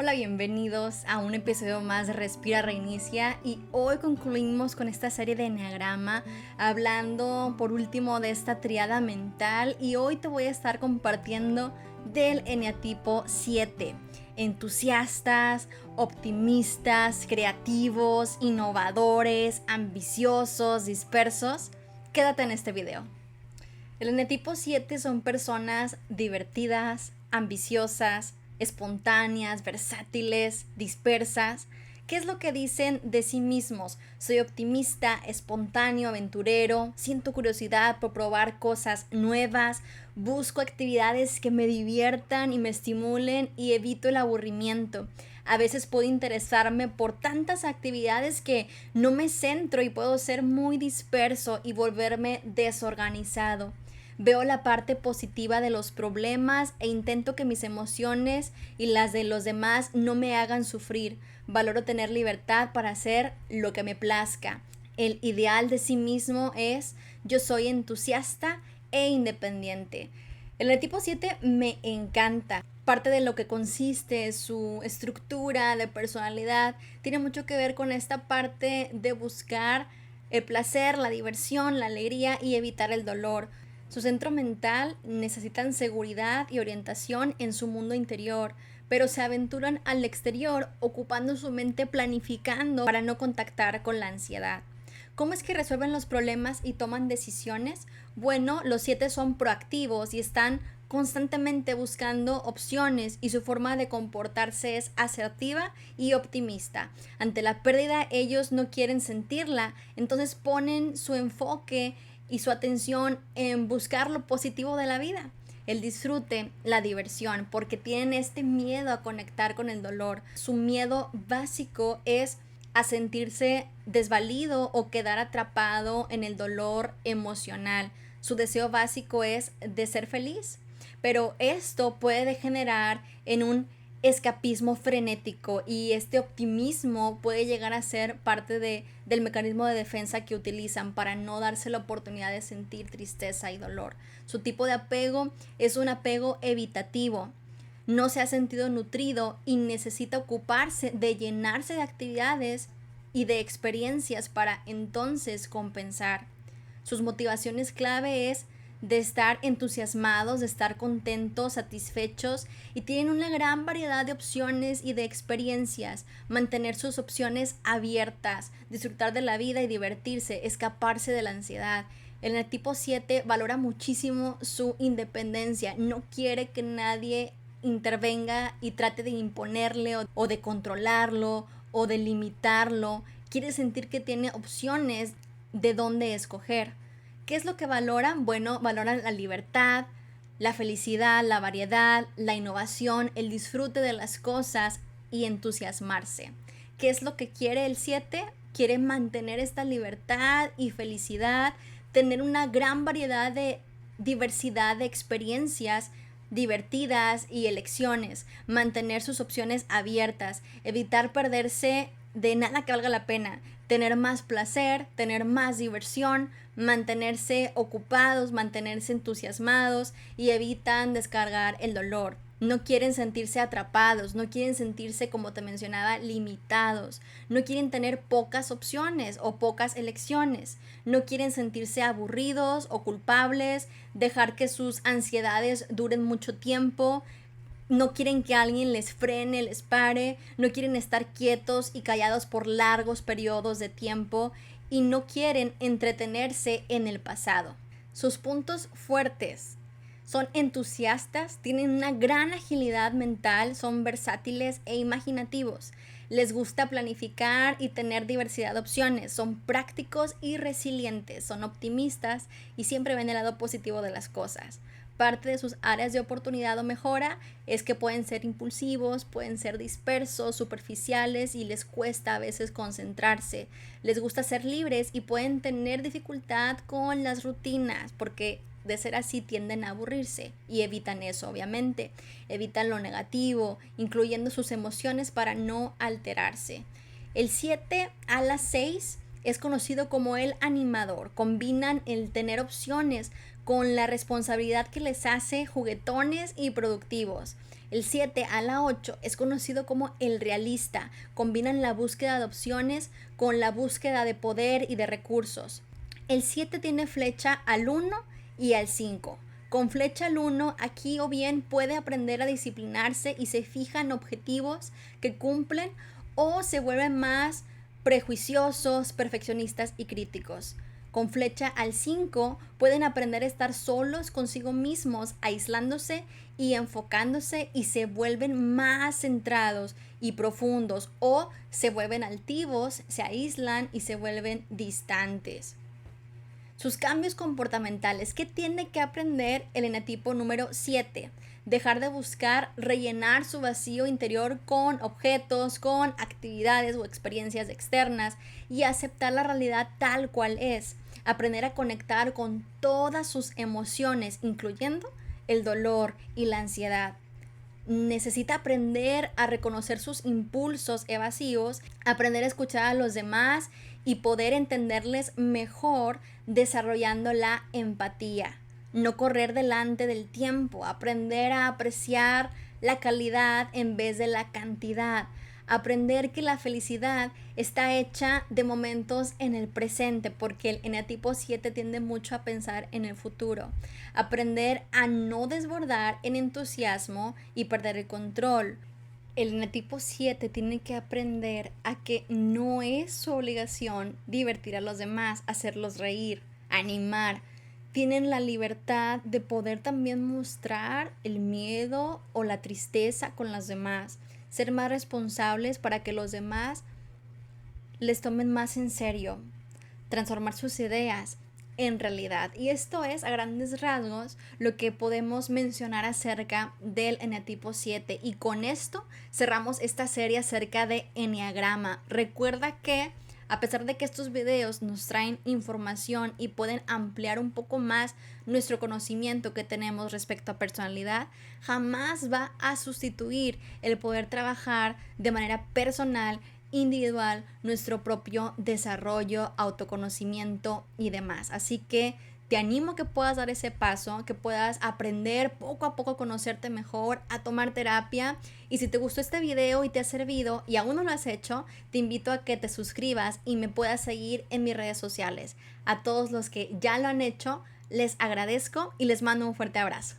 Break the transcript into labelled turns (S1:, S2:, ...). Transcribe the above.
S1: Hola, bienvenidos a un episodio más de Respira Reinicia y hoy concluimos con esta serie de Enneagrama hablando por último de esta triada mental y hoy te voy a estar compartiendo del eneatipo 7. Entusiastas, optimistas, creativos, innovadores, ambiciosos, dispersos. Quédate en este video. El eneatipo 7 son personas divertidas, ambiciosas, espontáneas, versátiles, dispersas. ¿Qué es lo que dicen de sí mismos? Soy optimista, espontáneo, aventurero, siento curiosidad por probar cosas nuevas, busco actividades que me diviertan y me estimulen y evito el aburrimiento. A veces puedo interesarme por tantas actividades que no me centro y puedo ser muy disperso y volverme desorganizado. Veo la parte positiva de los problemas e intento que mis emociones y las de los demás no me hagan sufrir. Valoro tener libertad para hacer lo que me plazca. El ideal de sí mismo es yo soy entusiasta e independiente. El tipo 7 me encanta. Parte de lo que consiste su estructura de personalidad tiene mucho que ver con esta parte de buscar el placer, la diversión, la alegría y evitar el dolor. Su centro mental necesitan seguridad y orientación en su mundo interior, pero se aventuran al exterior ocupando su mente planificando para no contactar con la ansiedad. ¿Cómo es que resuelven los problemas y toman decisiones? Bueno, los siete son proactivos y están constantemente buscando opciones y su forma de comportarse es asertiva y optimista. Ante la pérdida ellos no quieren sentirla, entonces ponen su enfoque y su atención en buscar lo positivo de la vida, el disfrute, la diversión, porque tienen este miedo a conectar con el dolor. Su miedo básico es a sentirse desvalido o quedar atrapado en el dolor emocional. Su deseo básico es de ser feliz, pero esto puede degenerar en un escapismo frenético y este optimismo puede llegar a ser parte de, del mecanismo de defensa que utilizan para no darse la oportunidad de sentir tristeza y dolor. Su tipo de apego es un apego evitativo. No se ha sentido nutrido y necesita ocuparse de llenarse de actividades y de experiencias para entonces compensar. Sus motivaciones clave es de estar entusiasmados, de estar contentos, satisfechos y tienen una gran variedad de opciones y de experiencias. Mantener sus opciones abiertas, disfrutar de la vida y divertirse, escaparse de la ansiedad. El tipo 7 valora muchísimo su independencia, no quiere que nadie intervenga y trate de imponerle o, o de controlarlo o de limitarlo. Quiere sentir que tiene opciones de dónde escoger. ¿Qué es lo que valoran? Bueno, valoran la libertad, la felicidad, la variedad, la innovación, el disfrute de las cosas y entusiasmarse. ¿Qué es lo que quiere el 7? Quiere mantener esta libertad y felicidad, tener una gran variedad de diversidad de experiencias divertidas y elecciones, mantener sus opciones abiertas, evitar perderse de nada que valga la pena, tener más placer, tener más diversión, mantenerse ocupados, mantenerse entusiasmados y evitan descargar el dolor. No quieren sentirse atrapados, no quieren sentirse, como te mencionaba, limitados, no quieren tener pocas opciones o pocas elecciones, no quieren sentirse aburridos o culpables, dejar que sus ansiedades duren mucho tiempo, no quieren que alguien les frene, les pare, no quieren estar quietos y callados por largos periodos de tiempo y no quieren entretenerse en el pasado. Sus puntos fuertes son entusiastas, tienen una gran agilidad mental, son versátiles e imaginativos. Les gusta planificar y tener diversidad de opciones, son prácticos y resilientes, son optimistas y siempre ven el lado positivo de las cosas parte de sus áreas de oportunidad o mejora es que pueden ser impulsivos, pueden ser dispersos, superficiales y les cuesta a veces concentrarse. Les gusta ser libres y pueden tener dificultad con las rutinas porque de ser así tienden a aburrirse y evitan eso, obviamente. Evitan lo negativo, incluyendo sus emociones para no alterarse. El 7 a las 6 es conocido como el animador. Combinan el tener opciones con la responsabilidad que les hace juguetones y productivos. El 7 a la 8 es conocido como el realista. Combinan la búsqueda de opciones con la búsqueda de poder y de recursos. El 7 tiene flecha al 1 y al 5. Con flecha al 1, aquí o bien puede aprender a disciplinarse y se fijan objetivos que cumplen o se vuelven más prejuiciosos, perfeccionistas y críticos. Con flecha al 5 pueden aprender a estar solos consigo mismos, aislándose y enfocándose y se vuelven más centrados y profundos o se vuelven altivos, se aíslan y se vuelven distantes. Sus cambios comportamentales. ¿Qué tiene que aprender el enatipo número 7? Dejar de buscar rellenar su vacío interior con objetos, con actividades o experiencias externas y aceptar la realidad tal cual es. Aprender a conectar con todas sus emociones, incluyendo el dolor y la ansiedad necesita aprender a reconocer sus impulsos evasivos, aprender a escuchar a los demás y poder entenderles mejor desarrollando la empatía. No correr delante del tiempo, aprender a apreciar la calidad en vez de la cantidad, aprender que la felicidad está hecha de momentos en el presente, porque el enatipo 7 tiende mucho a pensar en el futuro. Aprender a no desbordar en entusiasmo y perder el control. El enatipo 7 tiene que aprender a que no es su obligación divertir a los demás, hacerlos reír, animar. Tienen la libertad de poder también mostrar el miedo o la tristeza con los demás ser más responsables para que los demás les tomen más en serio, transformar sus ideas en realidad. Y esto es a grandes rasgos lo que podemos mencionar acerca del eneatipo 7. Y con esto cerramos esta serie acerca de Enneagrama. Recuerda que a pesar de que estos videos nos traen información y pueden ampliar un poco más nuestro conocimiento que tenemos respecto a personalidad, jamás va a sustituir el poder trabajar de manera personal individual nuestro propio desarrollo, autoconocimiento y demás. Así que te animo a que puedas dar ese paso, que puedas aprender poco a poco a conocerte mejor, a tomar terapia. Y si te gustó este video y te ha servido y aún no lo has hecho, te invito a que te suscribas y me puedas seguir en mis redes sociales. A todos los que ya lo han hecho, les agradezco y les mando un fuerte abrazo.